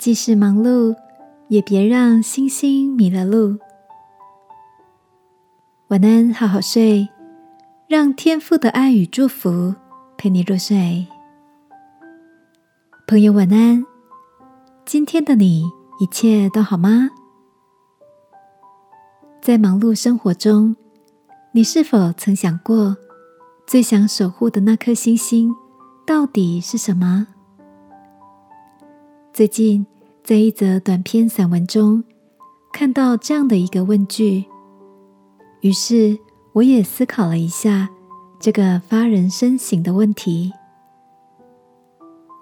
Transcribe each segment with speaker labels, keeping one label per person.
Speaker 1: 即使忙碌，也别让星星迷了路。晚安，好好睡，让天父的爱与祝福陪你入睡。朋友，晚安。今天的你一切都好吗？在忙碌生活中，你是否曾想过，最想守护的那颗星星到底是什么？最近，在一则短篇散文中，看到这样的一个问句。于是，我也思考了一下这个发人深省的问题。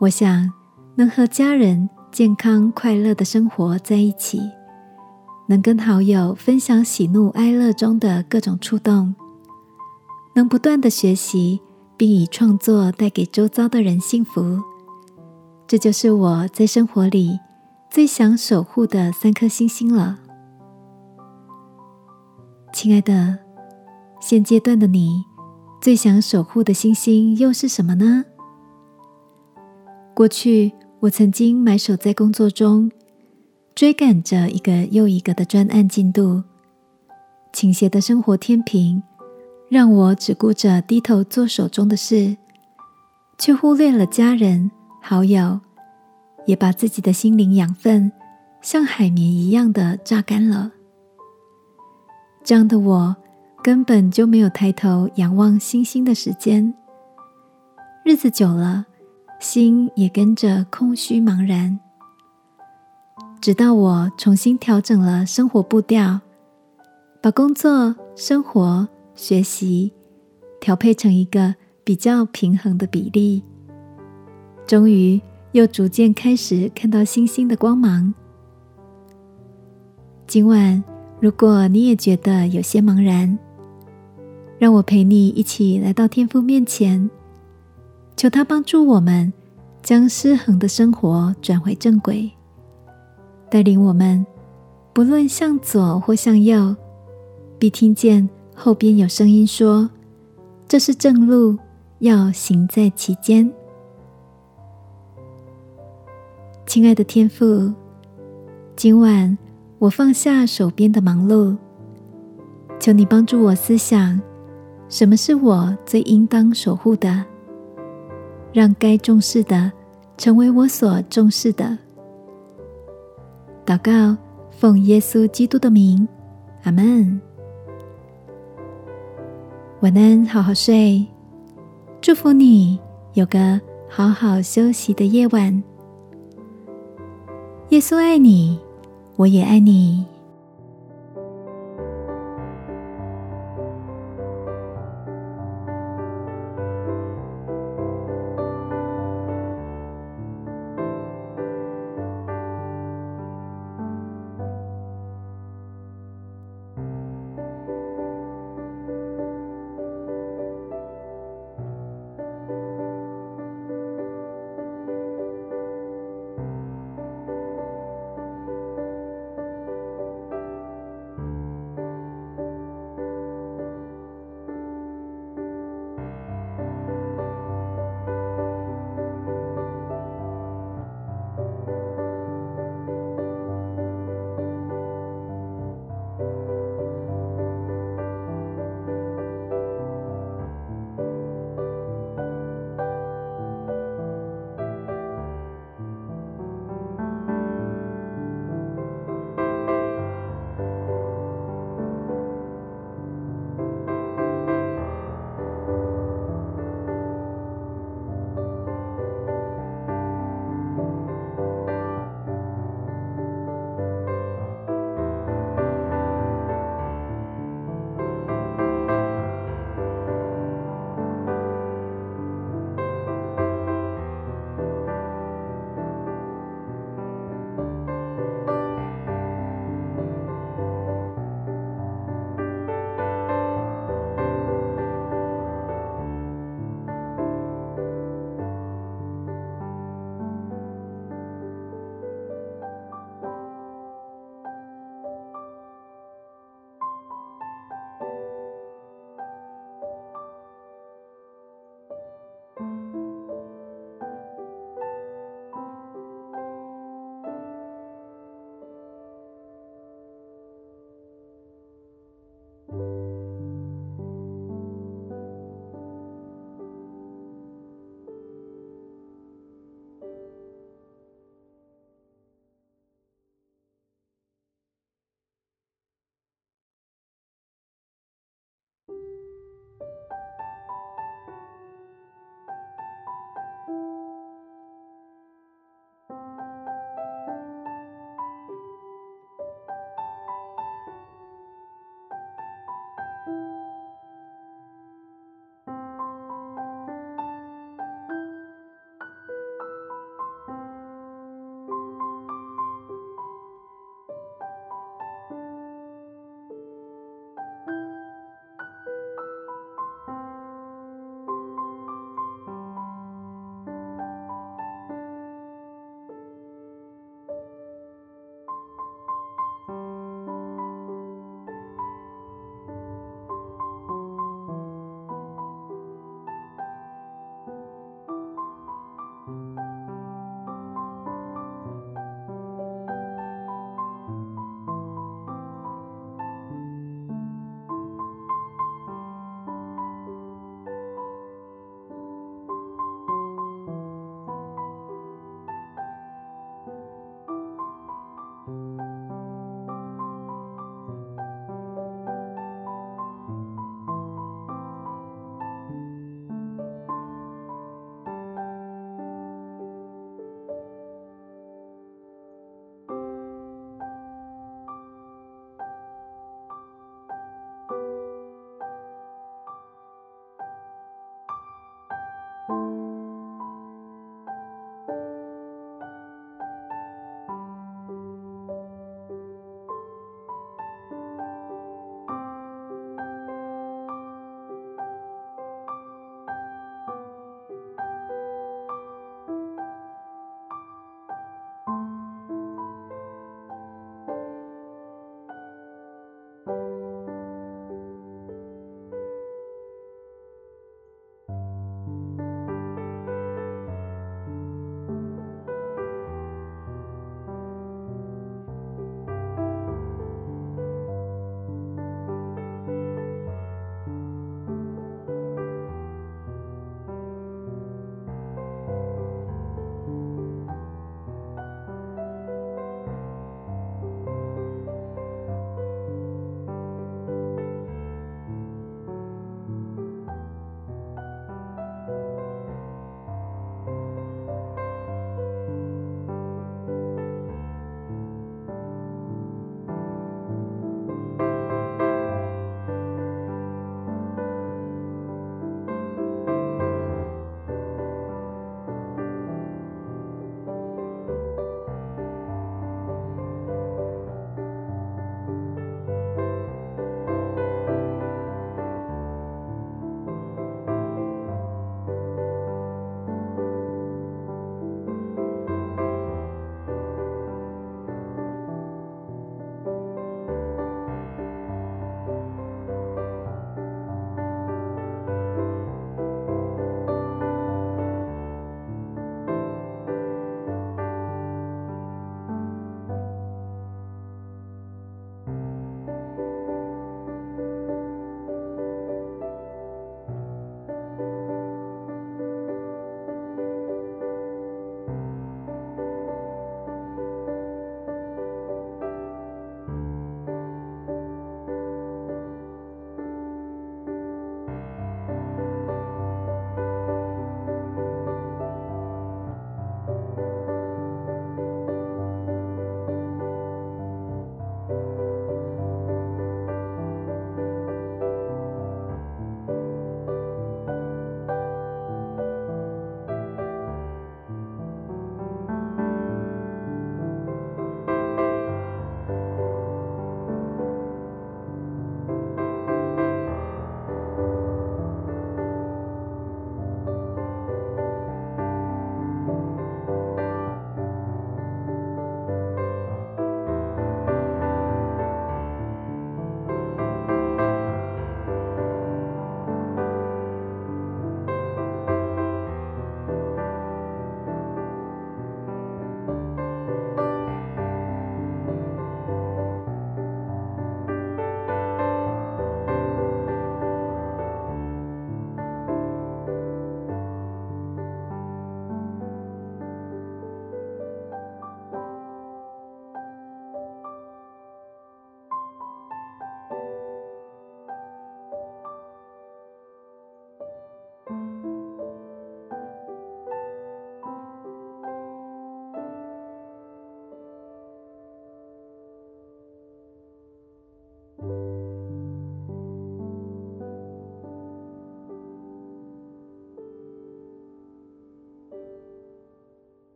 Speaker 1: 我想，能和家人健康快乐的生活在一起，能跟好友分享喜怒哀乐中的各种触动，能不断的学习，并以创作带给周遭的人幸福，这就是我在生活里最想守护的三颗星星了。亲爱的，现阶段的你最想守护的星星又是什么呢？过去我曾经埋首在工作中，追赶着一个又一个的专案进度，倾斜的生活天平让我只顾着低头做手中的事，却忽略了家人、好友，也把自己的心灵养分像海绵一样的榨干了。这样的我，根本就没有抬头仰望星星的时间。日子久了，心也跟着空虚茫然。直到我重新调整了生活步调，把工作、生活、学习调配成一个比较平衡的比例，终于又逐渐开始看到星星的光芒。今晚。如果你也觉得有些茫然，让我陪你一起来到天父面前，求他帮助我们将失衡的生活转回正轨，带领我们不论向左或向右，必听见后边有声音说：“这是正路，要行在其间。”亲爱的天父，今晚。我放下手边的忙碌，求你帮助我思想，什么是我最应当守护的，让该重视的成为我所重视的。祷告，奉耶稣基督的名，阿门。晚安，好好睡，祝福你有个好好休息的夜晚。耶稣爱你。我也爱你。